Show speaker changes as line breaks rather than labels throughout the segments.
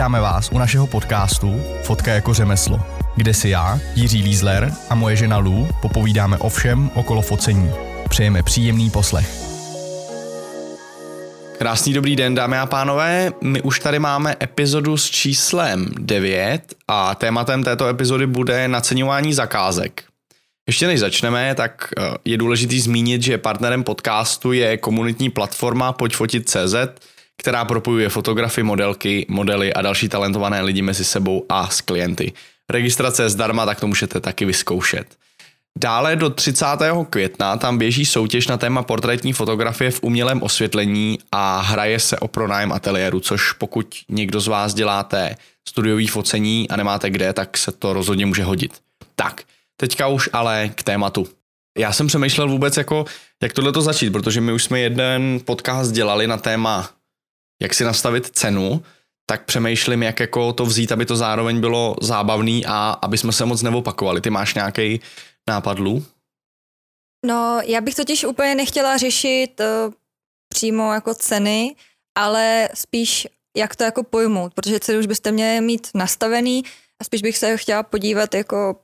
Vítáme vás u našeho podcastu Fotka jako řemeslo, kde si já, Jiří Lízler a moje žena Lou popovídáme o všem okolo focení. Přejeme příjemný poslech. Krásný dobrý den, dámy a pánové. My už tady máme epizodu s číslem 9 a tématem této epizody bude naceňování zakázek. Ještě než začneme, tak eh, je důležitý zmínit, že partnerem podcastu je komunitní platforma Pojďfotit.cz, která propojuje fotografy, modelky, modely a další talentované lidi mezi sebou a s klienty. Registrace je zdarma, tak to můžete taky vyzkoušet. Dále do 30. května tam běží soutěž na téma portrétní fotografie v umělém osvětlení a hraje se o pronájem ateliéru, což pokud někdo z vás děláte studiový focení a nemáte kde, tak se to rozhodně může hodit. Tak, teďka už ale k tématu. Já jsem přemýšlel vůbec jako, jak tohle to začít, protože my už jsme jeden podcast dělali na téma jak si nastavit cenu, tak přemýšlím, jak jako to vzít, aby to zároveň bylo zábavný a aby jsme se moc neopakovali. Ty máš nějaký nápadlu?
No, já bych totiž úplně nechtěla řešit uh, přímo jako ceny, ale spíš jak to jako pojmout, protože ceny už byste měli mít nastavený a spíš bych se chtěla podívat jako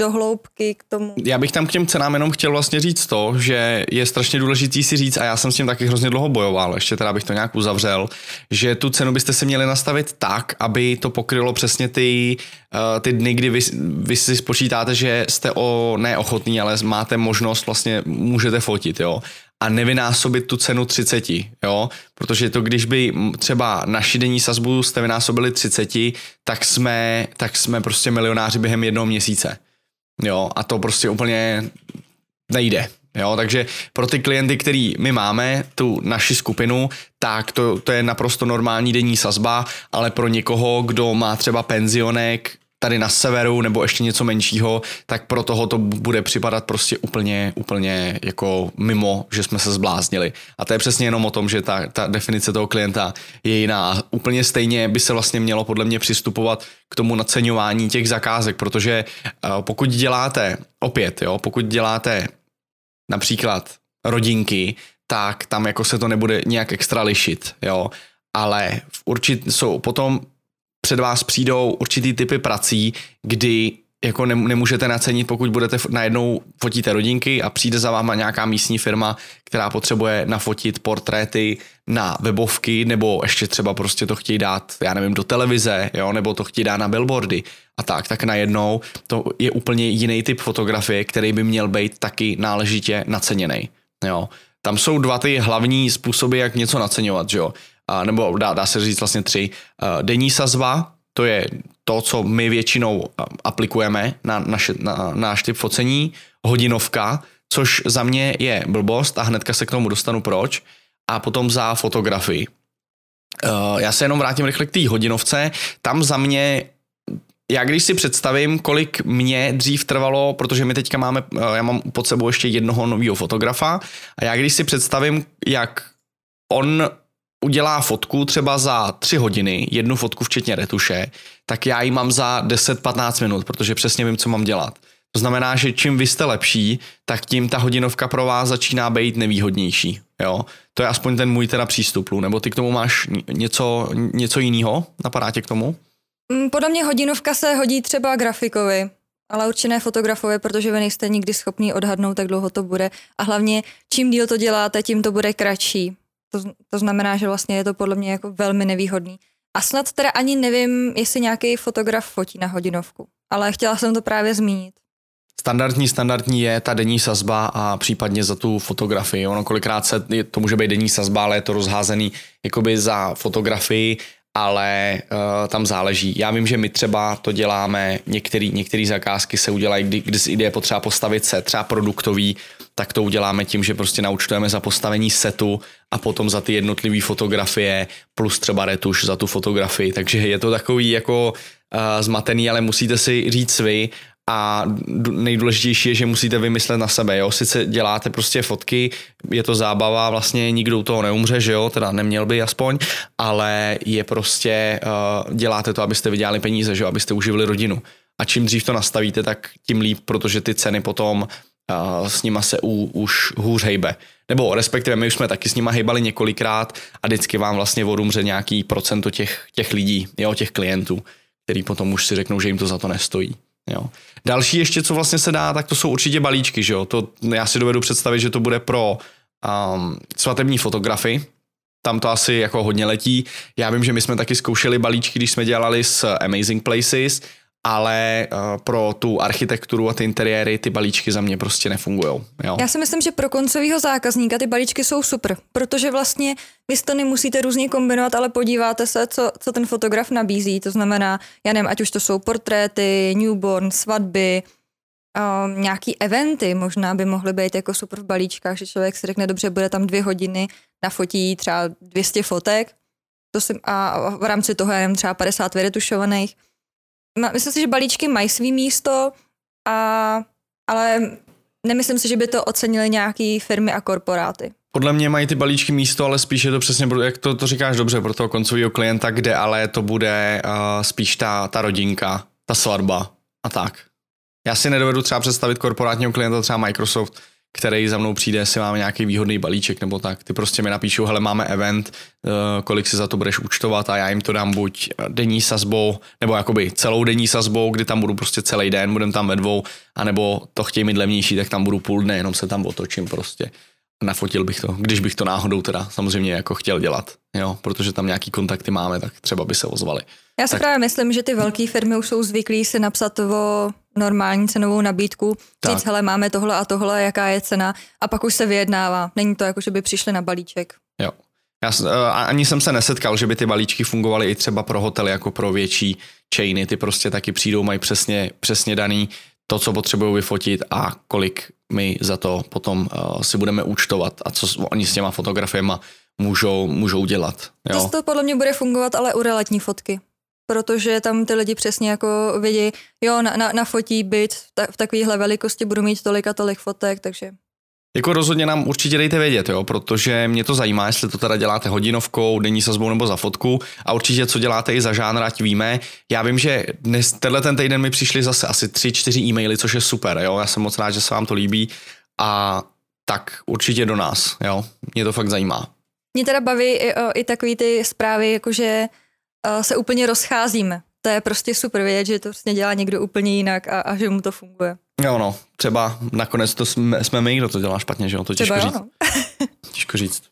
do hloubky k tomu.
Já bych tam k těm cenám jenom chtěl vlastně říct to, že je strašně důležitý si říct, a já jsem s tím taky hrozně dlouho bojoval, ještě teda bych to nějak uzavřel, že tu cenu byste si měli nastavit tak, aby to pokrylo přesně ty, uh, ty dny, kdy vy, vy si spočítáte, že jste o neochotný, ale máte možnost, vlastně můžete fotit, jo a nevynásobit tu cenu 30, jo, protože to, když by třeba naši denní sazbu jste vynásobili 30, tak jsme, tak jsme prostě milionáři během jednoho měsíce. Jo, a to prostě úplně nejde. Jo, takže pro ty klienty, který my máme, tu naši skupinu, tak to, to je naprosto normální denní sazba, ale pro někoho, kdo má třeba penzionek, tady na severu nebo ještě něco menšího, tak pro toho to bude připadat prostě úplně, úplně jako mimo, že jsme se zbláznili. A to je přesně jenom o tom, že ta, ta definice toho klienta je jiná. Úplně stejně by se vlastně mělo podle mě přistupovat k tomu naceňování těch zakázek, protože uh, pokud děláte, opět, jo, pokud děláte například rodinky, tak tam jako se to nebude nějak extra lišit, jo. Ale v určit, jsou potom před vás přijdou určitý typy prací, kdy jako nemůžete nacenit, pokud budete najednou fotíte rodinky a přijde za váma nějaká místní firma, která potřebuje nafotit portréty na webovky, nebo ještě třeba prostě to chtějí dát, já nevím, do televize, jo, nebo to chtějí dát na billboardy a tak, tak najednou to je úplně jiný typ fotografie, který by měl být taky náležitě naceněný. Jo. Tam jsou dva ty hlavní způsoby, jak něco naceňovat, že jo nebo dá, dá se říct vlastně tři. Denní sazba, to je to, co my většinou aplikujeme na, naše, na náš typ focení. Hodinovka, což za mě je blbost a hnedka se k tomu dostanu proč. A potom za fotografii. Já se jenom vrátím rychle k té hodinovce. Tam za mě já když si představím, kolik mě dřív trvalo, protože my teďka máme, já mám pod sebou ještě jednoho nového fotografa, a já když si představím, jak on udělá fotku třeba za 3 hodiny, jednu fotku včetně retuše, tak já ji mám za 10-15 minut, protože přesně vím, co mám dělat. To znamená, že čím vy jste lepší, tak tím ta hodinovka pro vás začíná být nevýhodnější. Jo? To je aspoň ten můj teda přístup, nebo ty k tomu máš něco, něco jiného? Napadá tě k tomu?
Mm, podle mě hodinovka se hodí třeba grafikovi, ale určené fotografovi, protože vy nejste nikdy schopný odhadnout, tak dlouho to bude. A hlavně, čím díl to děláte, tím to bude kratší. To, to znamená, že vlastně je to podle mě jako velmi nevýhodný. A snad teda ani nevím, jestli nějaký fotograf fotí na hodinovku, ale chtěla jsem to právě zmínit.
Standardní, standardní je ta denní sazba a případně za tu fotografii. Ono kolikrát se, to může být denní sazba, ale je to rozházený jakoby za fotografii, ale uh, tam záleží. Já vím, že my třeba to děláme, některé zakázky se udělají, kdy, kdy je potřeba postavit se, třeba produktový, tak to uděláme tím, že prostě naučtujeme za postavení setu a potom za ty jednotlivé fotografie plus třeba retuš za tu fotografii. Takže je to takový jako uh, zmatený, ale musíte si říct vy a nejdůležitější je, že musíte vymyslet na sebe, jo, sice děláte prostě fotky, je to zábava, vlastně nikdo u toho neumře, že jo, teda neměl by aspoň, ale je prostě, uh, děláte to, abyste vydělali peníze, že jo, abyste uživili rodinu. A čím dřív to nastavíte, tak tím líp, protože ty ceny potom s nima se u, už hůř hejbe. Nebo respektive my už jsme taky s nima hejbali několikrát a vždycky vám vlastně odumře nějaký procento těch, těch lidí, jo, těch klientů, který potom už si řeknou, že jim to za to nestojí. Jo. Další ještě, co vlastně se dá, tak to jsou určitě balíčky. Že jo? To, já si dovedu představit, že to bude pro um, svatební fotografy, tam to asi jako hodně letí. Já vím, že my jsme taky zkoušeli balíčky, když jsme dělali s Amazing Places ale uh, pro tu architekturu a ty interiéry ty balíčky za mě prostě nefungují.
Já si myslím, že pro koncového zákazníka ty balíčky jsou super, protože vlastně vy to nemusíte různě kombinovat, ale podíváte se, co, co ten fotograf nabízí. To znamená, já nevím, ať už to jsou portréty, newborn, svatby, um, nějaký eventy možná by mohly být jako super v balíčkách, že člověk si řekne, dobře, bude tam dvě hodiny, nafotí třeba 200 fotek to si, a v rámci toho já třeba 50 vyretušovaných myslím si, že balíčky mají svý místo, a, ale nemyslím si, že by to ocenili nějaký firmy a korporáty.
Podle mě mají ty balíčky místo, ale spíš je to přesně, jak to, to říkáš dobře, pro toho koncového klienta, kde ale to bude uh, spíš ta, ta rodinka, ta svatba a tak. Já si nedovedu třeba představit korporátního klienta, třeba Microsoft, který za mnou přijde, jestli máme nějaký výhodný balíček nebo tak. Ty prostě mi napíšou, hele, máme event, eh, kolik si za to budeš účtovat a já jim to dám buď denní sazbou, nebo jakoby celou denní sazbou, kdy tam budu prostě celý den, budem tam ve dvou, anebo to chtějí mít levnější, tak tam budu půl dne, jenom se tam otočím prostě. Nafotil bych to, když bych to náhodou teda samozřejmě jako chtěl dělat, jo, protože tam nějaký kontakty máme, tak třeba by se ozvali.
Já si
tak...
právě myslím, že ty velké firmy už jsou zvyklí si napsat o normální cenovou nabídku, tak. říct, hele, máme tohle a tohle, jaká je cena a pak už se vyjednává. Není to jako, že by přišli na balíček.
Jo. Já, ani jsem se nesetkal, že by ty balíčky fungovaly i třeba pro hotely jako pro větší chainy. Ty prostě taky přijdou, mají přesně, přesně daný to, co potřebují vyfotit a kolik my za to potom uh, si budeme účtovat a co oni s těma fotografiemi můžou, můžou dělat.
Jo? To, to podle mě bude fungovat ale u realitní fotky protože tam ty lidi přesně jako vidí, jo, na, na, na fotí byt v, ta, v takovéhle velikosti budu mít tolik a tolik fotek, takže...
Jako rozhodně nám určitě dejte vědět, jo, protože mě to zajímá, jestli to teda děláte hodinovkou, denní sazbou nebo za fotku a určitě co děláte i za žánr, ať víme. Já vím, že dnes, tenhle ten týden mi přišli zase asi tři, čtyři e-maily, což je super, jo, já jsem moc rád, že se vám to líbí a tak určitě do nás, jo, mě to fakt zajímá.
Mě teda baví i, o, i takový ty zprávy, jakože se úplně rozcházíme. To je prostě super vědět, že to vlastně dělá někdo úplně jinak a, a že mu to funguje.
Jo no, třeba nakonec to jsme, jsme my, kdo to dělá špatně, že jo, to těžko
třeba
říct.
Jo,
no. těžko říct.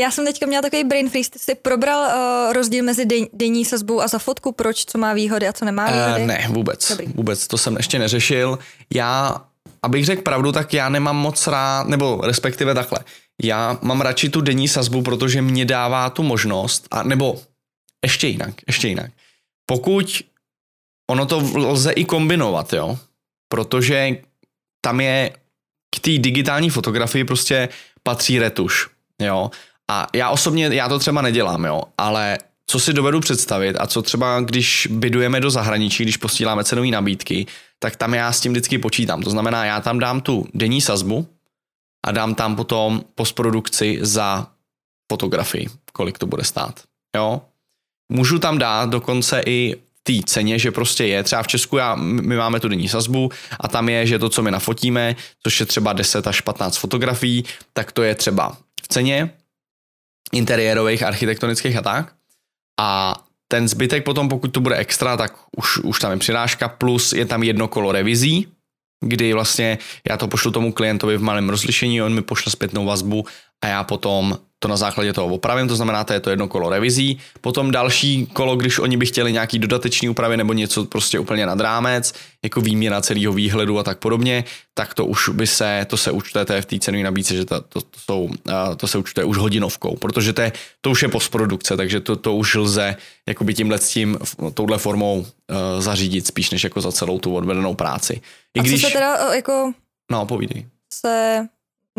Já jsem teďka měla takový brain freeze. Ty jsi probral uh, rozdíl mezi den, denní sazbou a za fotku, proč, co má výhody a co nemá eh, výhody?
Uh, ne, vůbec. Dobrý. Vůbec, to jsem ještě neřešil. Já, abych řekl pravdu, tak já nemám moc rád, nebo respektive takhle. Já mám radši tu denní sazbu, protože mě dává tu možnost, a, nebo ještě jinak, ještě jinak. Pokud ono to lze i kombinovat, jo, protože tam je k té digitální fotografii prostě patří retuš, jo. A já osobně, já to třeba nedělám, jo, ale co si dovedu představit a co třeba, když bydujeme do zahraničí, když posíláme cenové nabídky, tak tam já s tím vždycky počítám. To znamená, já tam dám tu denní sazbu a dám tam potom postprodukci za fotografii, kolik to bude stát. Jo? Můžu tam dát dokonce i té ceně, že prostě je, třeba v Česku já, my máme tu denní sazbu a tam je, že to, co my nafotíme, což je třeba 10 až 15 fotografií, tak to je třeba v ceně interiérových, architektonických a tak. A ten zbytek potom, pokud to bude extra, tak už, už tam je přirážka, plus je tam jedno kolo revizí, kdy vlastně já to pošlu tomu klientovi v malém rozlišení, on mi pošle zpětnou vazbu a já potom to na základě toho opravím, to znamená, to je to jedno kolo revizí. Potom další kolo, když oni by chtěli nějaký dodatečný úpravy nebo něco prostě úplně nad rámec, jako výměna celého výhledu a tak podobně, tak to už by se, to se účtujete v té cenové nabídce, že to, to, to, jsou, to se účtuje už hodinovkou, protože to, je, to už je postprodukce, takže to, to už lze jakoby tímhle s tím, touhle formou uh, zařídit spíš než jako za celou tu odvedenou práci.
I a když, co se teda jako...
No, povídej.
Se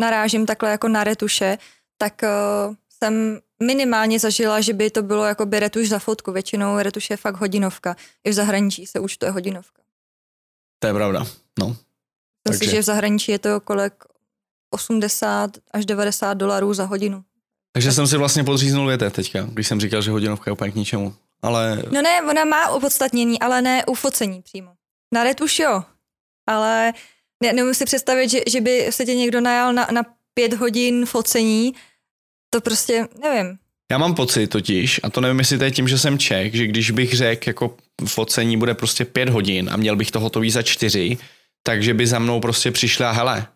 narážím takhle jako na retuše, tak uh, jsem minimálně zažila, že by to bylo jako by retuš za fotku. Většinou retuš je fakt hodinovka. I v zahraničí se už to je hodinovka.
To je pravda, no.
Myslím si, že v zahraničí je to kolek 80 až 90 dolarů za hodinu.
Takže jsem si vlastně podříznul věte teďka, když jsem říkal, že hodinovka je úplně k ničemu. Ale...
No ne, ona má opodstatnění, ale ne u focení přímo. Na retuš jo, ale Ne, nemůžu si představit, že, že by se tě někdo najal na, na pět hodin focení. To prostě, nevím.
Já mám pocit totiž, a to nevím, jestli to je tím, že jsem Čech, že když bych řekl, jako focení bude prostě pět hodin a měl bych to hotový za čtyři, takže by za mnou prostě přišla, hele,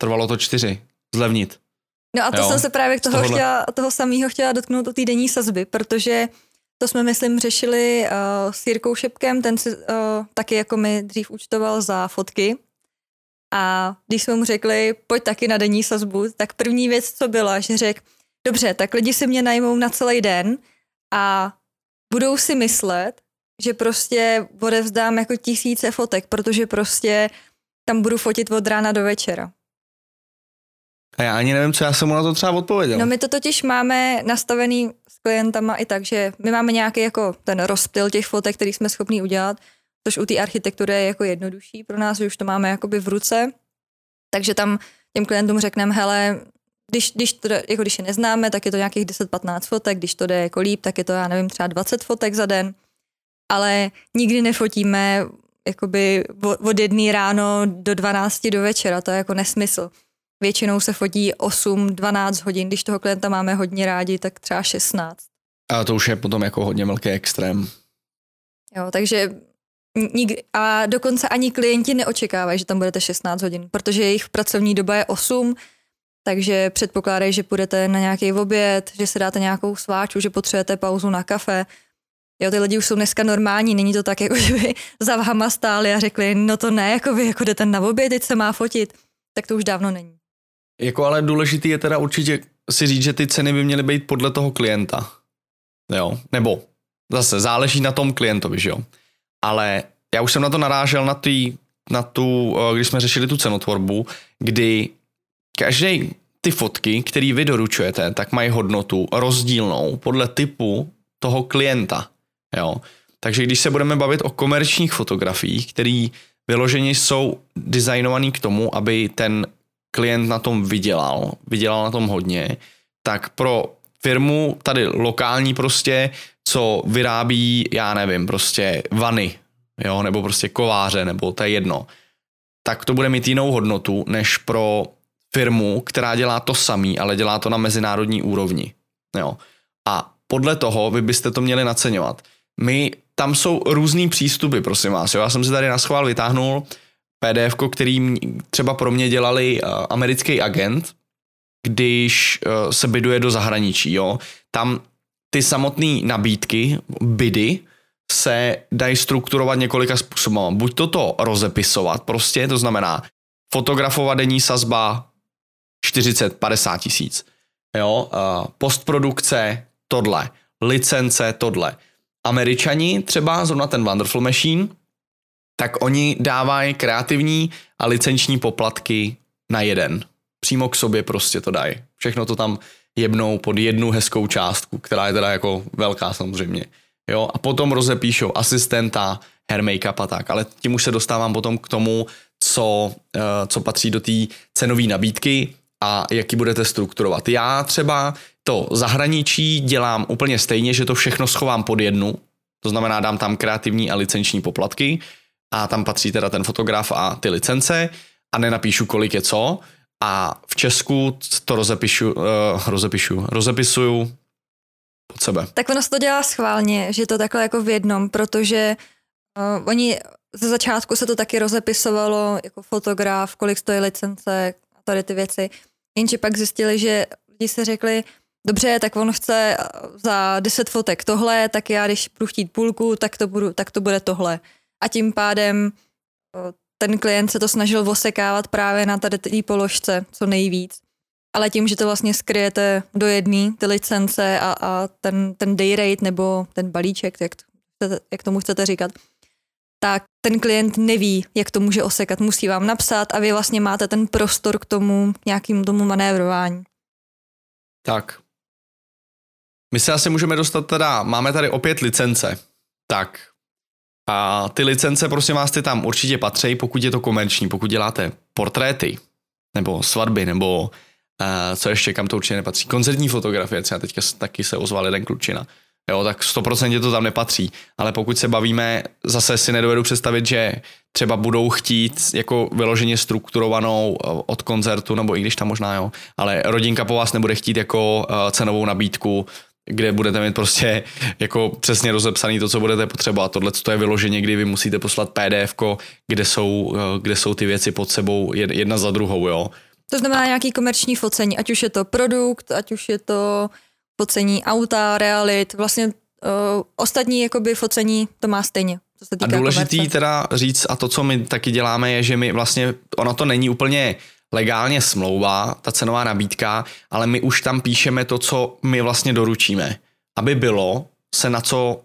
trvalo to čtyři, zlevnit.
No a to jo, jsem se právě toho, tohohle... chtěla, toho samého chtěla dotknout o té denní sazby, protože to jsme, myslím, řešili uh, s Jirkou Šepkem, ten si uh, taky jako mi dřív účtoval za fotky. A když jsme mu řekli, pojď taky na denní sazbu, tak první věc, co byla, že řekl, dobře, tak lidi si mě najmou na celý den a budou si myslet, že prostě odevzdám jako tisíce fotek, protože prostě tam budu fotit od rána do večera.
A já ani nevím, co já jsem mu na to třeba odpověděl.
No my to totiž máme nastavený s klientama i tak, že my máme nějaký jako ten rozptyl těch fotek, který jsme schopni udělat, což u té architektury je jako jednodušší pro nás, že už to máme jakoby v ruce. Takže tam těm klientům řekneme, hele, když, když, to, jako když je neznáme, tak je to nějakých 10-15 fotek, když to jde jako líp, tak je to, já nevím, třeba 20 fotek za den, ale nikdy nefotíme jakoby od jedné ráno do 12 do večera, to je jako nesmysl. Většinou se fotí 8-12 hodin, když toho klienta máme hodně rádi, tak třeba 16.
A to už je potom jako hodně velký extrém.
Jo, takže nik, a dokonce ani klienti neočekávají, že tam budete 16 hodin, protože jejich pracovní doba je 8, takže předpokládají, že půjdete na nějaký oběd, že si dáte nějakou sváču, že potřebujete pauzu na kafe. Jo, ty lidi už jsou dneska normální, není to tak, jako že by za vama stáli a řekli, no to ne, jako vy jako jdete na oběd, teď se má fotit. Tak to už dávno není.
Jako ale důležitý je teda určitě si říct, že ty ceny by měly být podle toho klienta. Jo, nebo zase záleží na tom klientovi, že jo. Ale já už jsem na to narážel na, tý, na tu, eh, když jsme řešili tu cenotvorbu, kdy každý ty fotky, které vy doručujete, tak mají hodnotu rozdílnou podle typu toho klienta. Jo. Takže když se budeme bavit o komerčních fotografiích, které vyloženě jsou designované k tomu, aby ten klient na tom vydělal, vydělal na tom hodně, tak pro firmu tady lokální prostě, co vyrábí, já nevím, prostě vany, jo, nebo prostě kováře, nebo to je jedno, tak to bude mít jinou hodnotu, než pro firmu, která dělá to samý, ale dělá to na mezinárodní úrovni. Jo. A podle toho vy byste to měli naceňovat. My, tam jsou různý přístupy, prosím vás. Jo. Já jsem si tady na schvál vytáhnul PDF, který třeba pro mě dělali uh, americký agent, když uh, se byduje do zahraničí. Jo. Tam ty samotné nabídky, bydy, se dají strukturovat několika způsoby. Buď toto rozepisovat prostě, to znamená fotografovat denní sazba 40-50 tisíc. Jo, postprodukce tohle, licence tohle. Američani třeba, zrovna ten Wonderful Machine, tak oni dávají kreativní a licenční poplatky na jeden. Přímo k sobě prostě to dají. Všechno to tam jebnou pod jednu hezkou částku, která je teda jako velká samozřejmě. Jo, a potom rozepíšou asistenta, hair make-up a tak, ale tím už se dostávám potom k tomu, co, uh, co patří do té cenové nabídky a jak ji budete strukturovat. Já třeba to zahraničí dělám úplně stejně, že to všechno schovám pod jednu, to znamená dám tam kreativní a licenční poplatky a tam patří teda ten fotograf a ty licence a nenapíšu, kolik je co. A v Česku to rozepíšu, uh, rozepíšu, rozepisuju pod sebe.
Tak ono se to dělá schválně, že to takhle jako v jednom, protože uh, oni ze začátku se to taky rozepisovalo jako fotograf, kolik stojí licence a tady ty věci. Jenže pak zjistili, že lidi se řekli, dobře, tak on chce za 10 fotek tohle, tak já když budu chtít půlku, tak to, budu, tak to bude tohle a tím pádem ten klient se to snažil osekávat právě na tady té položce co nejvíc. Ale tím, že to vlastně skryjete do jedné, ty licence a, a ten, ten day rate nebo ten balíček, jak, to, jak tomu chcete říkat, tak ten klient neví, jak to může osekat. Musí vám napsat a vy vlastně máte ten prostor k tomu nějakému tomu manévrování.
Tak. My se asi můžeme dostat teda, máme tady opět licence. Tak, a ty licence, prosím vás, ty tam určitě patří, pokud je to komerční, pokud děláte portréty, nebo svatby, nebo uh, co ještě, kam to určitě nepatří. Koncertní fotografie, třeba teďka taky se ozval jeden klučina. Jo, tak 100% to tam nepatří. Ale pokud se bavíme, zase si nedovedu představit, že třeba budou chtít jako vyloženě strukturovanou eh, od koncertu, nebo i když tam možná jo, ale rodinka po vás nebude chtít jako eh, cenovou nabídku, kde budete mít prostě jako přesně rozepsaný to, co budete potřebovat. Tohle to je vyloženě, kdy vy musíte poslat PDF, kde jsou, eh, kde jsou ty věci pod sebou jedna za druhou, jo.
To znamená nějaký komerční focení, ať už je to produkt, ať už je to focení auta, realit, vlastně uh, ostatní jakoby focení to má stejně.
Co se týká a důležitý komerce. teda říct, a to, co my taky děláme, je, že my vlastně, ono to není úplně legálně smlouva, ta cenová nabídka, ale my už tam píšeme to, co my vlastně doručíme, aby bylo se na co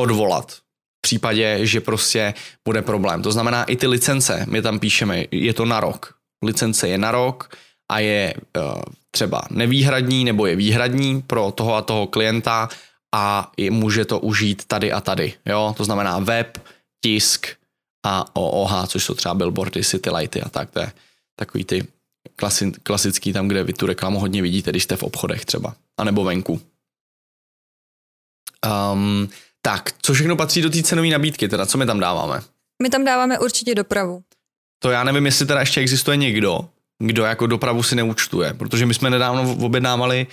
odvolat v případě, že prostě bude problém. To znamená i ty licence, my tam píšeme, je to na rok. Licence je na rok a je uh, třeba nevýhradní nebo je výhradní pro toho a toho klienta a může to užít tady a tady. Jo? To znamená web, tisk a OOH, což jsou třeba billboardy, city lighty a tak. To je takový ty klasi, klasický tam, kde vy tu reklamu hodně vidíte, když jste v obchodech třeba, anebo venku. Um, tak, co všechno patří do té cenové nabídky, teda co my tam dáváme?
My tam dáváme určitě dopravu.
To já nevím, jestli teda ještě existuje někdo, kdo jako dopravu si neúčtuje, protože my jsme nedávno objednávali,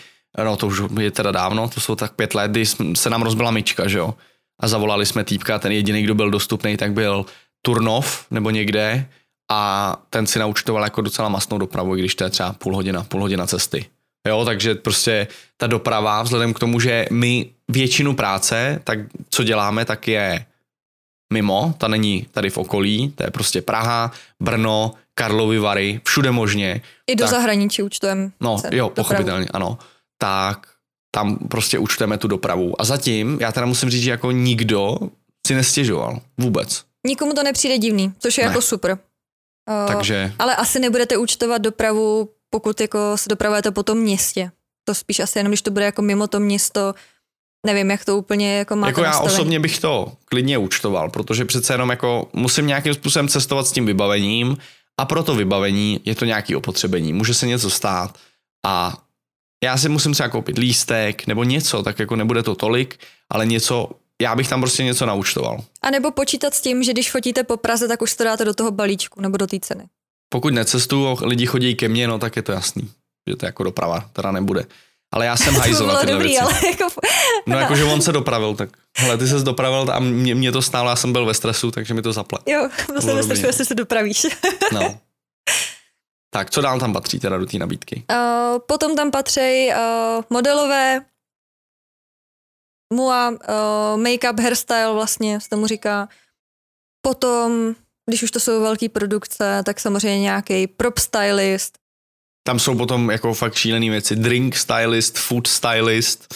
no to už je teda dávno, to jsou tak pět let, kdy se nám rozbila myčka, že jo, a zavolali jsme týpka, ten jediný, kdo byl dostupný, tak byl Turnov nebo někde a ten si naučtoval jako docela masnou dopravu, i když to je třeba půl hodina, půl hodina cesty. Jo, takže prostě ta doprava, vzhledem k tomu, že my většinu práce, tak co děláme, tak je mimo, ta není tady v okolí, to je prostě Praha, Brno, Karlovy Vary, všude možně.
I do tak, zahraničí účtujeme.
No jo, pochopitelně, ano. Tak tam prostě účtujeme tu dopravu. A zatím, já teda musím říct, že jako nikdo si nestěžoval. Vůbec.
Nikomu to nepřijde divný, což je ne. jako super.
Uh, Takže...
Ale asi nebudete účtovat dopravu, pokud jako se dopravujete po tom městě. To spíš asi jenom, když to bude jako mimo to město, nevím, jak to úplně jako máte
Jako já
nastavení.
osobně bych to klidně účtoval, protože přece jenom jako musím nějakým způsobem cestovat s tím vybavením a pro to vybavení je to nějaký opotřebení. Může se něco stát a já si musím třeba koupit lístek nebo něco, tak jako nebude to tolik, ale něco, já bych tam prostě něco naučtoval.
A nebo počítat s tím, že když fotíte po Praze, tak už to dáte do toho balíčku nebo do té ceny.
Pokud necestuju, lidi chodí ke mně, no tak je to jasný, že to jako doprava teda nebude. Ale já jsem hajzl na tyhle dobrý, věci. Ale jako... No jako, že on se dopravil, tak hele, ty se dopravil a mě, mě to stálo, já jsem byl ve stresu, takže mi to zaplat.
Jo, byl jsem ve stresu, jestli se dopravíš.
no. Tak, co dál tam patří teda do té nabídky?
Uh, potom tam patří uh, modelové, mua, uh, make-up, hairstyle vlastně, se tomu říká. Potom, když už to jsou velké produkce, tak samozřejmě nějaký prop stylist.
Tam jsou potom jako fakt šílené věci. Drink stylist, food stylist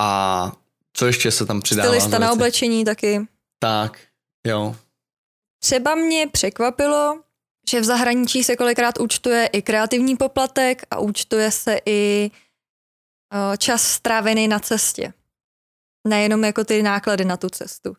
a co ještě se tam přidává?
Stylista na oblečení taky.
Tak, jo.
Třeba mě překvapilo, že v zahraničí se kolikrát účtuje i kreativní poplatek a účtuje se i uh, čas strávený na cestě nejenom jako ty náklady na tu cestu.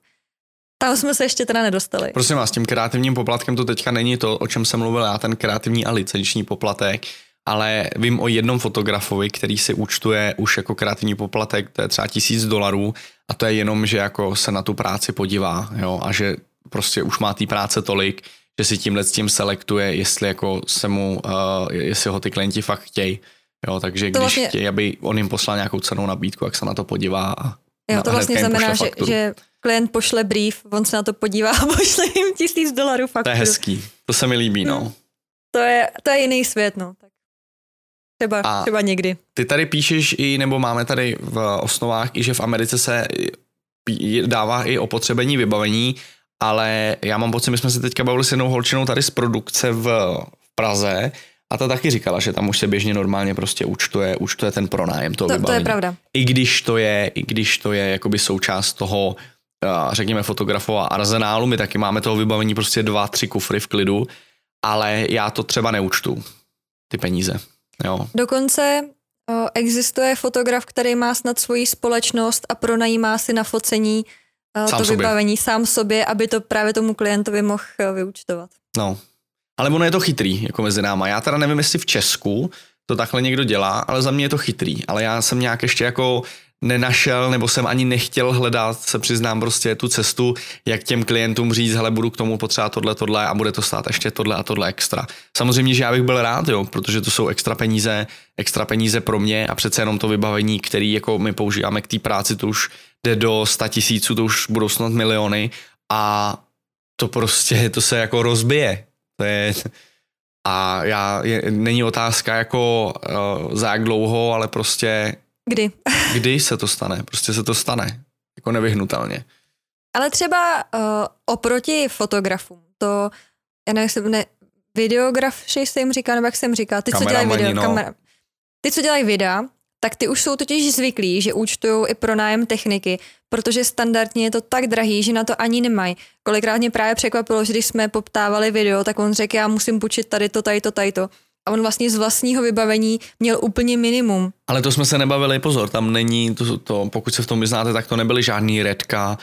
Tam jsme se ještě teda nedostali.
Prosím vás, tím kreativním poplatkem to teďka není to, o čem jsem mluvil já, ten kreativní a licenční poplatek, ale vím o jednom fotografovi, který si účtuje už jako kreativní poplatek, to je třeba tisíc dolarů a to je jenom, že jako se na tu práci podívá, jo, a že prostě už má té práce tolik, že si tímhle s tím selektuje, jestli jako se mu, uh, jestli ho ty klienti fakt chtějí. Jo, takže to když vlastně... chtějí, aby on jim poslal nějakou cenou nabídku, jak se na to podívá a
Jo, to vlastně znamená, že, že klient pošle brief, on se na to podívá a pošle jim tisíc dolarů fakturu.
To je hezký, to se mi líbí, no. Hmm.
To je, to je jiný svět, no. Třeba, a třeba někdy.
Ty tady píšeš i, nebo máme tady v osnovách i, že v Americe se dává i opotřebení vybavení, ale já mám pocit, my jsme se teďka bavili s jednou holčinou tady z produkce v Praze a ta taky říkala, že tam už se běžně normálně prostě účtuje, účtuje ten pronájem toho
to,
vybavení.
To je pravda.
I když to je, i když to je jakoby součást toho, řekněme, fotografova arzenálu, my taky máme toho vybavení prostě dva, tři kufry v klidu, ale já to třeba neúčtu, ty peníze. Jo.
Dokonce o, existuje fotograf, který má snad svoji společnost a pronajímá si na focení o, to sobě. vybavení sám sobě, aby to právě tomu klientovi mohl vyúčtovat.
No, ale ono je to chytrý, jako mezi náma. Já teda nevím, jestli v Česku to takhle někdo dělá, ale za mě je to chytrý. Ale já jsem nějak ještě jako nenašel, nebo jsem ani nechtěl hledat, se přiznám prostě tu cestu, jak těm klientům říct, hele, budu k tomu potřebovat tohle, tohle a bude to stát ještě tohle a tohle extra. Samozřejmě, že já bych byl rád, jo, protože to jsou extra peníze, extra peníze pro mě a přece jenom to vybavení, který jako my používáme k té práci, to už jde do 100 tisíců, to už budou snad miliony a to prostě, to se jako rozbije. To je, a já, je, není otázka jako uh, za jak dlouho, ale prostě
Kdy?
kdy se to stane, prostě se to stane, jako nevyhnutelně.
Ale třeba uh, oproti fotografům, to, já nevím, ne, videografši se jim říká, nebo jak jsem říká, ty, co dělají video,
no.
kamera, ty, co dělají videa, tak ty už jsou totiž zvyklí, že účtují i pro nájem techniky, protože standardně je to tak drahý, že na to ani nemají. Kolikrát mě právě překvapilo, že když jsme poptávali video, tak on řekl, já musím půjčit tady to, tady to, tady to. A on vlastně z vlastního vybavení měl úplně minimum.
Ale to jsme se nebavili, pozor, tam není, to, to pokud se v tom vyznáte, tak to nebyly žádný redka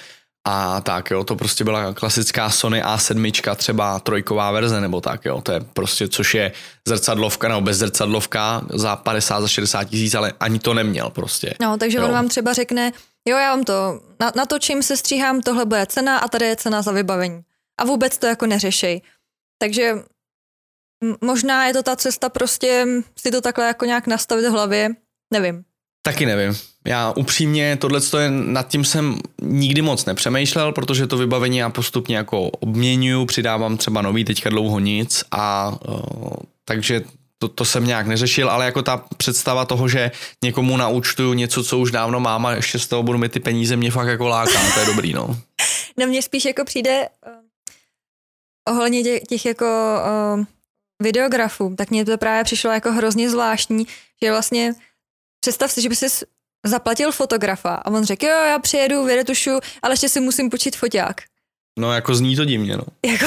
a tak jo, to prostě byla klasická Sony A7, třeba trojková verze nebo tak jo, to je prostě, což je zrcadlovka nebo bez zrcadlovka za 50, za 60 tisíc, ale ani to neměl prostě.
No, takže
jo.
on vám třeba řekne, jo, já vám to na, natočím, se stříhám, tohle bude cena a tady je cena za vybavení. A vůbec to jako neřešej. Takže možná je to ta cesta prostě si to takhle jako nějak nastavit v hlavě, nevím.
Taky nevím. Já upřímně tohle je, nad tím jsem nikdy moc nepřemýšlel, protože to vybavení já postupně jako obměňuju, přidávám třeba nový, teďka dlouho nic a uh, takže to, to jsem nějak neřešil, ale jako ta představa toho, že někomu naučtuju něco, co už dávno mám a ještě z toho budu mít ty peníze, mě fakt jako láká, to je dobrý, no.
Na mě spíš jako přijde uh, ohledně těch, těch jako uh, videografů, tak mně to právě přišlo jako hrozně zvláštní, že vlastně představ si, že by si zaplatil fotografa a on řekl, jo, já přijedu, vyretušu, ale ještě si musím počít foťák.
No jako zní to divně, no.
Jako,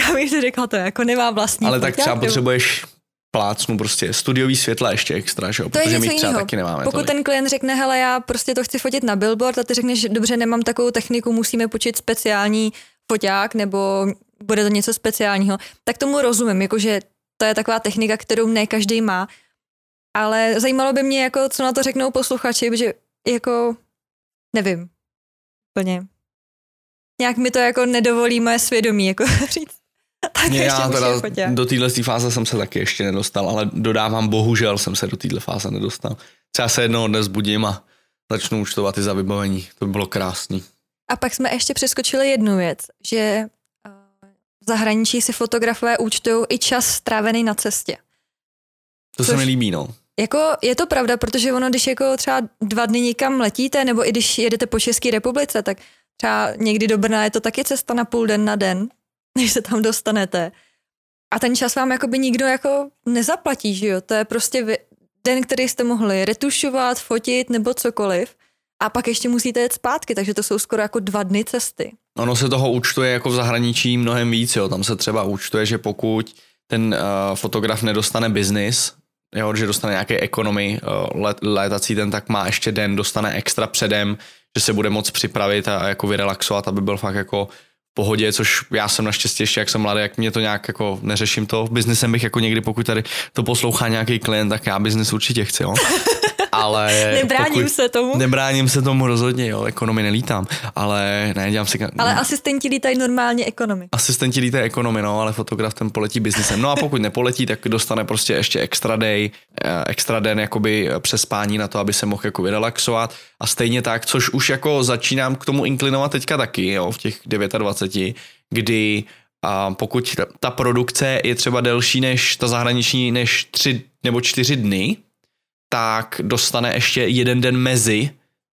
já bych si řekla, to jako nemá vlastní
Ale
foťák,
tak třeba
nebo...
potřebuješ plácnu prostě studiový světla ještě extra, že jo?
To je
protože my
něco
třeba
jiného.
taky nemáme
Pokud
tolik.
ten klient řekne, hele, já prostě to chci fotit na billboard a ty řekneš, dobře, nemám takovou techniku, musíme počít speciální foťák nebo bude to něco speciálního, tak tomu rozumím, jakože to je taková technika, kterou ne každý má, ale zajímalo by mě, jako, co na to řeknou posluchači, protože jako nevím, úplně. Nějak mi to jako nedovolí moje svědomí, jako říct. Tak
Mě
ještě
já teda do téhle fáze jsem se taky ještě nedostal, ale dodávám, bohužel jsem se do téhle fáze nedostal. Třeba se jednoho dnes budím a začnu účtovat i za vybavení. To by bylo krásný.
A pak jsme ještě přeskočili jednu věc, že v zahraničí si fotografové účtují i čas strávený na cestě.
To se
Což-
mi líbí, no.
Jako je to pravda, protože ono, když jako třeba dva dny někam letíte, nebo i když jedete po České republice, tak třeba někdy do Brna je to taky cesta na půl den na den, než se tam dostanete. A ten čas vám jakoby nikdo jako nezaplatí, že jo? To je prostě vy, den, který jste mohli retušovat, fotit nebo cokoliv. A pak ještě musíte jet zpátky, takže to jsou skoro jako dva dny cesty.
Ono se toho účtuje jako v zahraničí mnohem víc, jo. Tam se třeba účtuje, že pokud ten uh, fotograf nedostane biznis, jo, že dostane nějaký ekonomy uh, let, létací ten, tak má ještě den, dostane extra předem, že se bude moc připravit a jako vyrelaxovat, aby byl fakt jako v pohodě, což já jsem naštěstí ještě, jak jsem mladý, jak mě to nějak jako neřeším to. Biznesem bych jako někdy, pokud tady to poslouchá nějaký klient, tak já biznis určitě chci, jo. Ale
Nebráním se tomu.
Nebráním se tomu rozhodně, jo, ekonomy nelítám, ale ne, dělám si...
Ale asistenti lítají normálně ekonomy.
Asistenti lítají ekonomy, no, ale fotograf ten poletí biznesem. No a pokud nepoletí, tak dostane prostě ještě extra day, eh, extra den jakoby eh, přespání na to, aby se mohl jako vyrelaxovat. A stejně tak, což už jako začínám k tomu inklinovat teďka taky, jo, v těch 29, kdy a pokud ta- ta produkce je třeba delší než ta zahraniční, než tři nebo čtyři dny, tak dostane ještě jeden den mezi,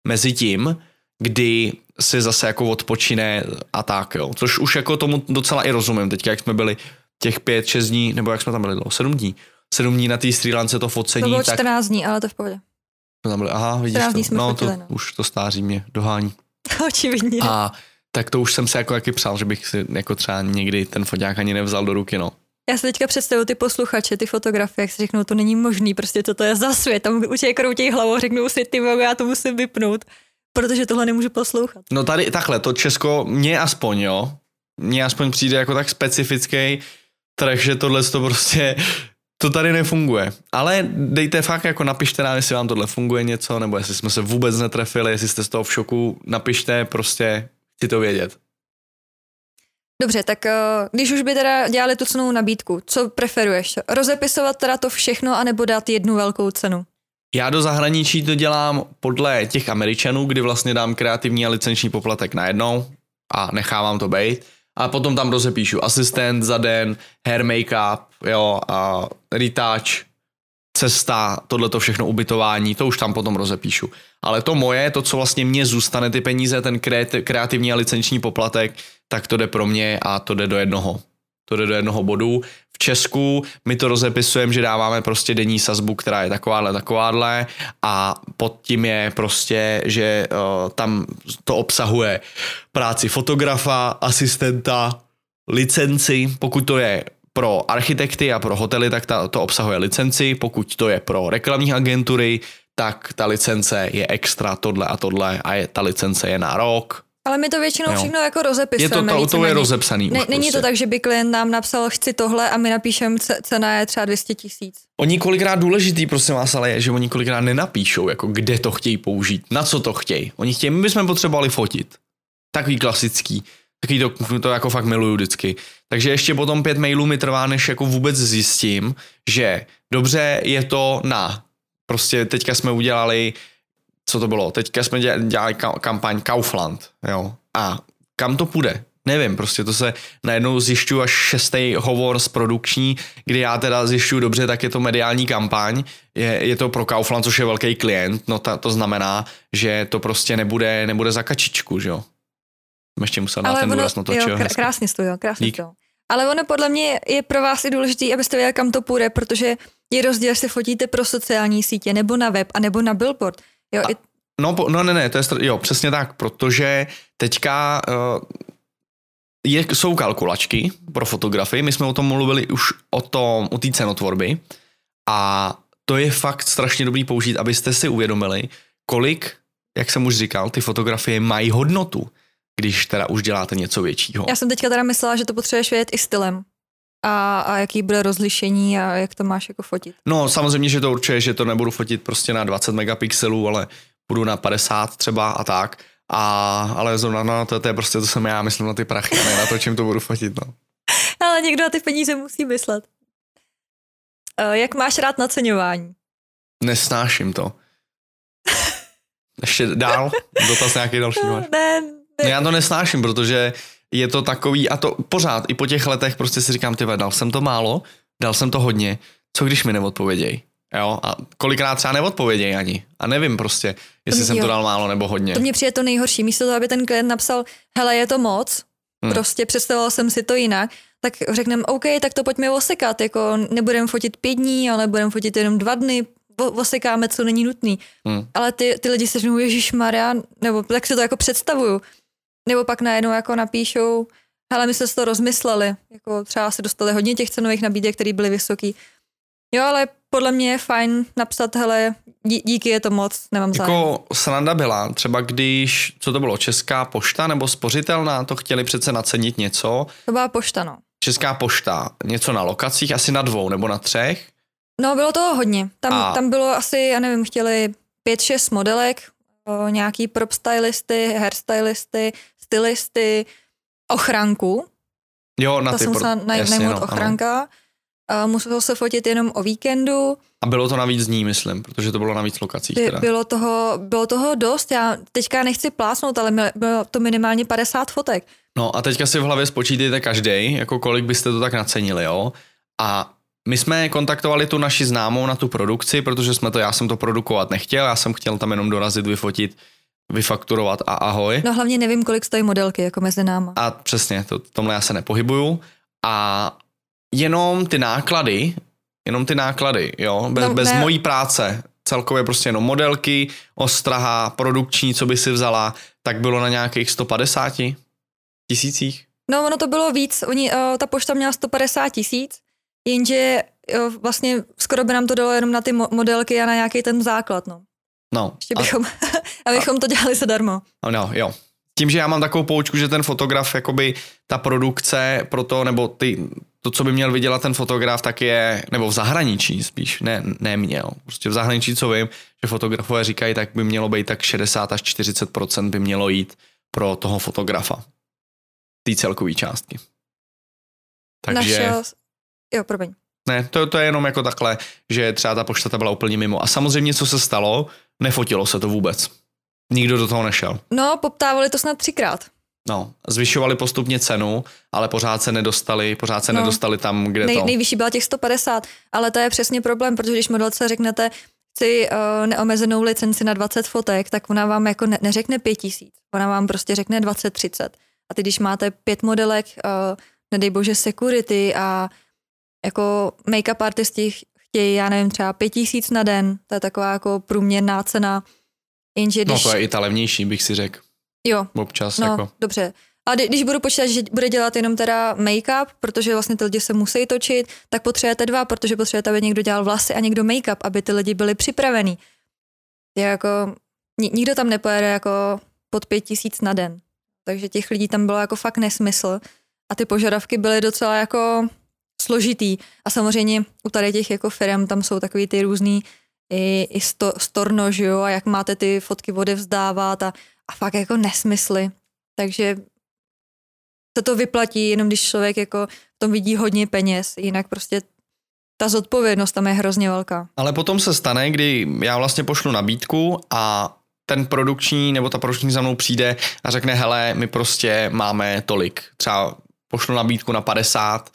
mezi tím, kdy si zase jako odpočine a tak, jo. Což už jako tomu docela i rozumím. Teďka, jak jsme byli těch pět, šest dní, nebo jak jsme tam byli dlouho, sedm dní, sedm dní na té Sri Lance to focení,
To bylo
tak
14 dní, ale to v pohodě.
tam byli, aha, vidíš
14 dní
to,
jsme
no,
fotili,
to,
no.
už to stáří mě dohání.
Očividně.
A tak to už jsem se jako taky přál, že bych si jako třeba někdy ten foťák ani nevzal do ruky, no.
Já si teďka představuji ty posluchače, ty fotografie, jak si řeknou, to není možný, prostě co to je za svět. Tam určitě kroutěj hlavou, řeknou si, ty já to musím vypnout, protože tohle nemůžu poslouchat.
No tady takhle, to Česko, mně aspoň, jo, mně aspoň přijde jako tak specifický trh, že tohle to prostě to tady nefunguje. Ale dejte fakt, jako napište nám, jestli vám tohle funguje něco, nebo jestli jsme se vůbec netrefili, jestli jste z toho v šoku, napište, prostě chci to vědět.
Dobře, tak eh, když už by teda dělali tu cenou nabídku, co preferuješ? Rozepisovat teda to všechno, anebo dát jednu velkou cenu?
Já do zahraničí to dělám podle těch Američanů, kdy vlastně dám kreativní a licenční poplatek najednou a nechávám to být. A potom tam rozepíšu asistent za den, hair make-up, jo, a retouch, cesta, tohle to všechno ubytování, to už tam potom rozepíšu. Ale to moje, to, co vlastně mně zůstane, ty peníze, ten kreativní a licenční poplatek, tak to jde pro mě a to jde do jednoho. To jde do jednoho bodu. V Česku my to rozepisujeme, že dáváme prostě denní sazbu, která je takováhle, takováhle a pod tím je prostě, že uh, tam to obsahuje práci fotografa, asistenta, licenci, pokud to je pro architekty a pro hotely, tak ta, to obsahuje licenci, pokud to je pro reklamní agentury, tak ta licence je extra tohle a tohle a je, ta licence je na rok,
ale my to většinou jo. všechno jako rozepisujeme.
Je to, to, to je rozepsaný.
Ne, není prostě. to tak, že by klient nám napsal, chci tohle a my napíšeme, cena je třeba 200 tisíc.
Oni kolikrát důležitý, prosím vás, ale je, že oni kolikrát nenapíšou, jako kde to chtějí použít, na co to chtějí. Oni chtějí, my bychom potřebovali fotit. Takový klasický. Takový to, to jako fakt miluju vždycky. Takže ještě potom pět mailů mi trvá, než jako vůbec zjistím, že dobře je to na. Prostě teďka jsme udělali co to bylo, teďka jsme dělali kampaň Kaufland, jo, a kam to půjde? Nevím, prostě to se najednou zjišťuju až šestý hovor z produkční, kdy já teda zjišťuju dobře, tak je to mediální kampaň, je, je to pro Kaufland, což je velký klient, no ta, to znamená, že to prostě nebude, nebude za kačičku, že jo. Ještě musel dát ten důraz na to,
jo, krásně krásně to, jo, krásně to. Ale ono podle mě je pro vás i důležité, abyste věděli, kam to půjde, protože je rozdíl, jestli fotíte pro sociální sítě, nebo na web, a nebo na billboard. Jo, a,
i... no, no ne, ne, to je, jo, přesně tak, protože teďka uh, je, jsou kalkulačky pro fotografii, my jsme o tom mluvili už o tom, o té cenotvorby a to je fakt strašně dobrý použít, abyste si uvědomili, kolik, jak jsem už říkal, ty fotografie mají hodnotu, když teda už děláte něco většího.
Já jsem teďka teda myslela, že to potřebuješ vědět i stylem a, a jaký bude rozlišení a jak to máš jako fotit.
No samozřejmě, že to určuje, že to nebudu fotit prostě na 20 megapixelů, ale budu na 50 třeba a tak. A, ale zrovna no, to, to je prostě, to jsem já, myslím na ty prachy, ne na to, čím to budu fotit, no.
Ale někdo na ty peníze musí myslet. Uh, jak máš rád naceňování?
Nesnáším to. Ještě dál? Dotaz nějaký další máš?
Ne, ne.
No já to nesnáším, protože je to takový, a to pořád, i po těch letech prostě si říkám, ty dal jsem to málo, dal jsem to hodně, co když mi neodpovědějí? Jo, a kolikrát třeba neodpovědějí ani. A nevím prostě, jestli to, jsem jo. to dal málo nebo hodně.
To mě přijde to nejhorší. Místo toho, aby ten klient napsal, hele, je to moc, hmm. prostě představoval jsem si to jinak, tak řekneme, OK, tak to pojďme osekat, jako nebudeme fotit pět dní, ale budeme fotit jenom dva dny, osekáme, co není nutný. Hmm. Ale ty, ty lidi se řeknou, Ježíš Maria, nebo tak si to jako představuju. Nebo pak najednou jako napíšou, hele, my jsme si to rozmysleli, jako třeba se dostali hodně těch cenových nabídek, které byly vysoký. Jo, ale podle mě je fajn napsat, hele, dí, díky, je to moc, nemám zájem.
Jako sranda byla, třeba když, co to bylo, Česká pošta nebo spořitelná, to chtěli přece nacenit něco.
To byla pošta, no.
Česká pošta, něco na lokacích, asi na dvou nebo na třech.
No, bylo toho hodně. Tam, A... tam bylo asi, já nevím, chtěli pět, šest modelek, o, nějaký prop stylisty, hairstylisty, stylisty, ochranku.
Jo, na
to
ty
jsem musela
naj-
najmout no, ochranka. A muselo se fotit jenom o víkendu.
A bylo to navíc dní, myslím, protože to bylo na víc lokacích. By, teda.
Bylo, toho, bylo toho dost, já teďka nechci plásnout, ale bylo to minimálně 50 fotek.
No a teďka si v hlavě spočítejte každý, jako kolik byste to tak nacenili, jo? A my jsme kontaktovali tu naši známou na tu produkci, protože jsme to, já jsem to produkovat nechtěl, já jsem chtěl tam jenom dorazit, vyfotit vyfakturovat a ahoj.
No hlavně nevím, kolik stojí modelky jako mezi náma.
A přesně, to, tomhle já se nepohybuju. A jenom ty náklady, jenom ty náklady, jo, bez, no, bez mojí práce, celkově prostě jenom modelky, ostraha, produkční, co by si vzala, tak bylo na nějakých 150 tisících.
No ono to bylo víc, Oni, uh, ta pošta měla 150 tisíc, jenže uh, vlastně skoro by nám to dalo jenom na ty mo- modelky a na nějaký ten základ, no.
No.
Ještě bychom, a, abychom a, to dělali zadarmo.
No, jo. Tím, že já mám takovou poučku, že ten fotograf, jakoby ta produkce pro to, nebo ty, to, co by měl vydělat ten fotograf, tak je, nebo v zahraničí spíš, ne, neměl. Prostě v zahraničí, co vím, že fotografové říkají, tak by mělo být tak 60 až 40% by mělo jít pro toho fotografa. Té celkové částky.
Takže... Našel... Jo, promiň.
Ne, to, to je jenom jako takhle, že třeba ta pošta byla úplně mimo. A samozřejmě, co se stalo, nefotilo se to vůbec. Nikdo do toho nešel.
No, poptávali to snad třikrát.
No, zvyšovali postupně cenu, ale pořád se nedostali, pořád se no, nedostali tam, kde nej, to...
Nejvyšší byla těch 150, ale to je přesně problém, protože když modelce řeknete, chci uh, neomezenou licenci na 20 fotek, tak ona vám jako ne, neřekne 5000, ona vám prostě řekne 20-30. A ty, když máte pět modelek, uh, nedej bože security a jako make-up artisti chtějí, já nevím, třeba 5000 na den, to je taková jako průměrná cena.
Jenže no, když... No to je i ta levnější, bych si řekl.
Jo.
Občas,
no,
jako.
dobře. A když budu počítat, že bude dělat jenom teda make-up, protože vlastně ty lidi se musí točit, tak potřebujete dva, protože potřebujete, aby někdo dělal vlasy a někdo make-up, aby ty lidi byli připravení. Je jako, nikdo tam nepojede jako pod pět tisíc na den. Takže těch lidí tam bylo jako fakt nesmysl. A ty požadavky byly docela jako složitý. A samozřejmě u tady těch jako firm tam jsou takový ty různý i, i sto, storno, že jo, a jak máte ty fotky vzdávat a, a fakt jako nesmysly. Takže se to vyplatí, jenom když člověk jako v tom vidí hodně peněz, jinak prostě ta zodpovědnost tam je hrozně velká.
Ale potom se stane, kdy já vlastně pošlu nabídku a ten produkční nebo ta produkční za mnou přijde a řekne, hele, my prostě máme tolik. Třeba pošlu nabídku na 50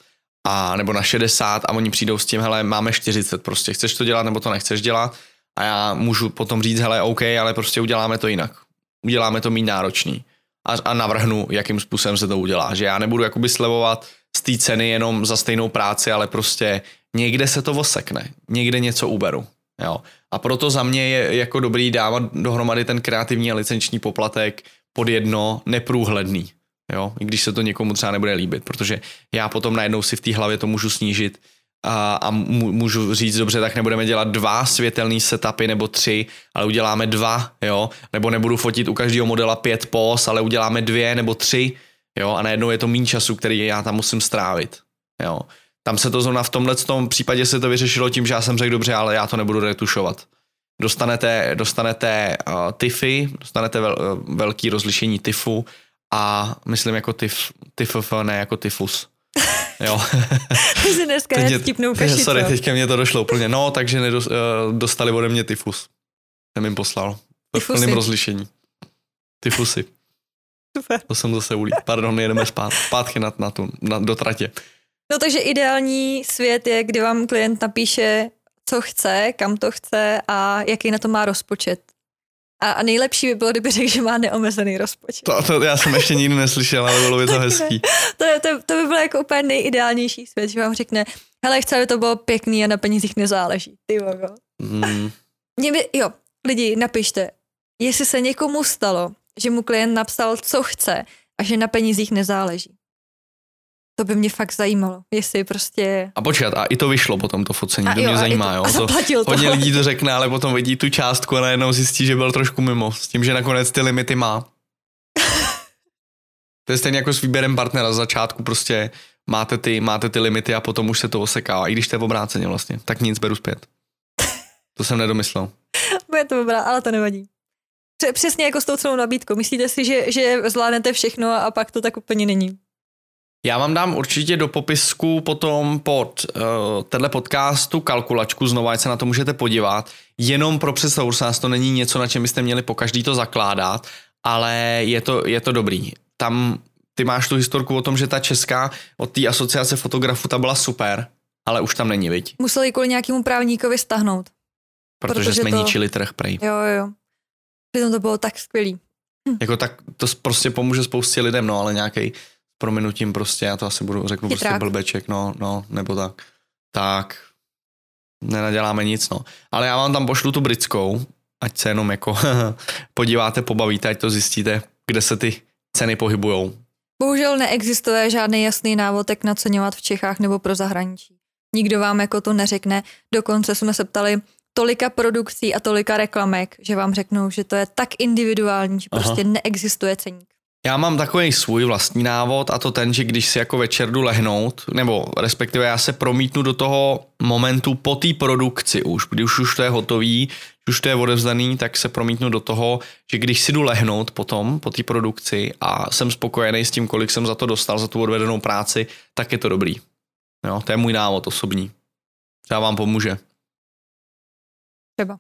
a nebo na 60 a oni přijdou s tím, hele, máme 40 prostě, chceš to dělat nebo to nechceš dělat a já můžu potom říct, hele, OK, ale prostě uděláme to jinak. Uděláme to méně náročný a, a navrhnu, jakým způsobem se to udělá. Že já nebudu jakoby slevovat z té ceny jenom za stejnou práci, ale prostě někde se to osekne, někde něco uberu. Jo. A proto za mě je jako dobrý dávat dohromady ten kreativní a licenční poplatek pod jedno neprůhledný. Jo, i když se to někomu třeba nebude líbit, protože já potom najednou si v té hlavě to můžu snížit a, a můžu říct, dobře, tak nebudeme dělat dva světelný setupy nebo tři, ale uděláme dva, jo, nebo nebudu fotit u každého modela pět pos, ale uděláme dvě nebo tři, jo, a najednou je to méně času, který já tam musím strávit, jo. Tam se to zrovna v tomhle tom případě se to vyřešilo tím, že já jsem řekl, dobře, ale já to nebudu retušovat. Dostanete, dostanete uh, TIFy, dostanete vel, uh, velký rozlišení TIFu a myslím jako TIF, TIFF, ne jako tyfus. Jo.
Jsi dneska teď vtipnou kaši,
Sorry, teďka mě to došlo úplně. No, takže nedos, uh, dostali ode mě tyfus. Jsem jim poslal. V plném rozlišení. Tyfusy. Super. To jsem zase ulí. Pardon, jedeme spát, zpátky na, na tu, na, do tratě.
No takže ideální svět je, kdy vám klient napíše, co chce, kam to chce a jaký na to má rozpočet. A, a nejlepší by bylo, kdyby řekl, že má neomezený rozpočet.
To, to já jsem ještě nikdy neslyšel, ale bylo by to hezký.
To, to, to by bylo jako úplně nejideálnější svět, že vám řekne, hele, chci, aby to bylo pěkný a na penězích nezáleží. Ty vogo. Mm. Mě by, jo, lidi, napište, jestli se někomu stalo, že mu klient napsal, co chce a že na penězích nezáleží. To by mě fakt zajímalo, jestli prostě...
A počkat, a i to vyšlo potom to focení, a to jo, mě zajímá, to, jo. A to, hodně to. lidí to řekne, ale potom vidí tu částku a najednou zjistí, že byl trošku mimo, s tím, že nakonec ty limity má. to je stejně jako s výběrem partnera, z začátku prostě máte ty, máte ty limity a potom už se to oseká, i když to je v obráceně vlastně, tak nic beru zpět. To jsem nedomyslel.
Bude to dobrá, ale to nevadí. Přesně jako s tou celou nabídkou. Myslíte si, že, že zvládnete všechno a pak to tak úplně není?
Já vám dám určitě do popisku potom pod uh, tenhle podcastu kalkulačku, znovu, ať se na to můžete podívat. Jenom pro představu, nás to není něco, na čem byste měli po každý to zakládat, ale je to, je to dobrý. Tam ty máš tu historku o tom, že ta česká od té asociace fotografů ta byla super, ale už tam není, viď?
Museli kvůli nějakému právníkovi stahnout.
Protože, protože jsme to... ničili trh prej.
Jo, jo. Přitom to bylo tak skvělý.
Hm. Jako tak to prostě pomůže spoustě lidem, no, ale nějaký prominutím prostě, já to asi budu, řeknu prostě Chytrák. prostě blbeček, no, no, nebo tak. Tak, nenaděláme nic, no. Ale já vám tam pošlu tu britskou, ať se jenom jako podíváte, pobavíte, ať to zjistíte, kde se ty ceny pohybujou.
Bohužel neexistuje žádný jasný návod, jak naceňovat v Čechách nebo pro zahraničí. Nikdo vám jako to neřekne. Dokonce jsme se ptali tolika produkcí a tolika reklamek, že vám řeknou, že to je tak individuální, že Aha. prostě neexistuje ceník.
Já mám takový svůj vlastní návod a to ten, že když si jako večer jdu lehnout, nebo respektive já se promítnu do toho momentu po té produkci už, když už to je hotový, už to je odevzdaný, tak se promítnu do toho, že když si jdu lehnout potom, po té produkci a jsem spokojený s tím, kolik jsem za to dostal, za tu odvedenou práci, tak je to dobrý. Jo, to je můj návod osobní. Třeba vám pomůže.
Třeba.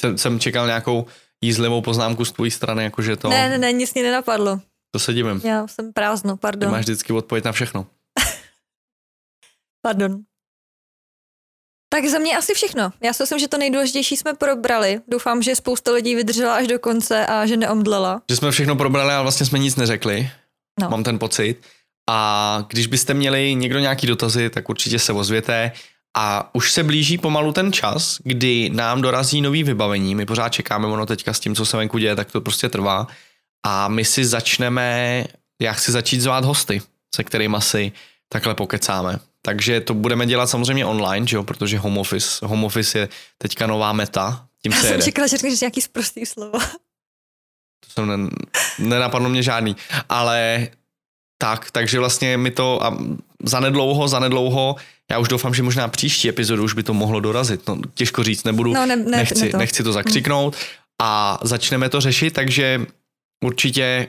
Jsem, jsem čekal nějakou jízlivou poznámku z tvojí strany, jakože to...
Ne, ne, ne, nic mě nenapadlo.
To se divím.
Já jsem prázdno,
Ty
pardon.
máš vždycky odpověď na všechno.
Pardon. Tak za mě asi všechno. Já si myslím, že to nejdůležitější jsme probrali. Doufám, že spousta lidí vydržela až do konce a že neomdlela.
Že jsme všechno probrali, ale vlastně jsme nic neřekli.
No.
Mám ten pocit. A když byste měli někdo nějaký dotazy, tak určitě se ozvěte. A už se blíží pomalu ten čas, kdy nám dorazí nový vybavení. My pořád čekáme, ono teďka s tím, co se venku děje, tak to prostě trvá. A my si začneme, já chci začít zvát hosty, se kterými si takhle pokecáme. Takže to budeme dělat samozřejmě online, že jo? protože home office, home office je teďka nová meta, tím
Já
se
jsem
jede.
čekala, že řekneš nějaký sprostý slovo.
To jsem ne, nenapadlo mě žádný. Ale tak, takže vlastně mi to a zanedlouho, zanedlouho, já už doufám, že možná příští epizodu už by to mohlo dorazit. No, těžko říct, nebudu,
No, ne, ne,
nechci,
ne to.
nechci to zakřiknout a začneme to řešit, takže určitě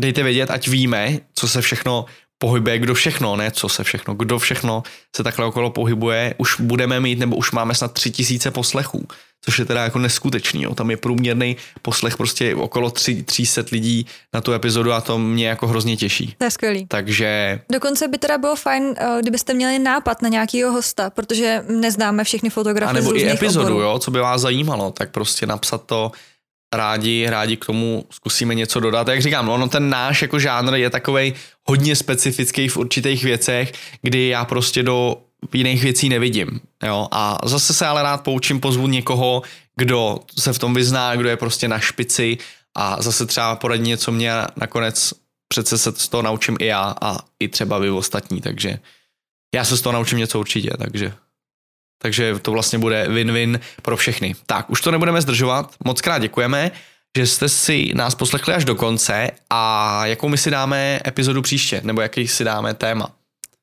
dejte vědět, ať víme, co se všechno pohybuje, kdo všechno, ne co se všechno, kdo všechno se takhle okolo pohybuje, už budeme mít, nebo už máme snad tři tisíce poslechů, což je teda jako neskutečný, jo. tam je průměrný poslech prostě okolo tři, 300 lidí na tu epizodu a to mě jako hrozně těší.
To je skvělý.
Takže
Dokonce by teda bylo fajn, eh, kdybyste měli nápad na nějakýho hosta, protože neznáme všechny
a
fotografy z
nebo i epizodu,
oborů.
jo, co by vás zajímalo, tak prostě napsat to rádi, rádi k tomu zkusíme něco dodat. Jak říkám, ono ten náš jako žánr je takovej hodně specifický v určitých věcech, kdy já prostě do jiných věcí nevidím. Jo? A zase se ale rád poučím, pozvu někoho, kdo se v tom vyzná, kdo je prostě na špici a zase třeba poradí něco mě nakonec přece se z toho naučím i já a i třeba vy ostatní, takže já se z toho naučím něco určitě, takže takže to vlastně bude win-win pro všechny. Tak, už to nebudeme zdržovat. Moc krát děkujeme, že jste si nás poslechli až do konce a jakou my si dáme epizodu příště, nebo jaký si dáme téma.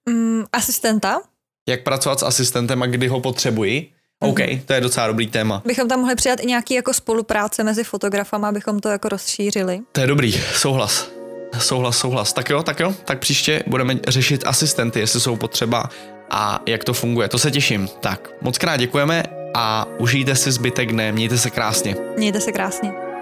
Mm, asistenta
Jak pracovat s asistentem a kdy ho potřebuji. OK, to je docela dobrý téma.
bychom tam mohli přidat i nějaký jako spolupráce mezi fotografama, abychom to jako rozšířili.
To je dobrý, souhlas. Souhlas, souhlas. Tak jo, tak jo, tak příště budeme řešit asistenty, jestli jsou potřeba a jak to funguje. To se těším. Tak, moc krát děkujeme a užijte si zbytek dne, mějte se krásně.
Mějte se krásně.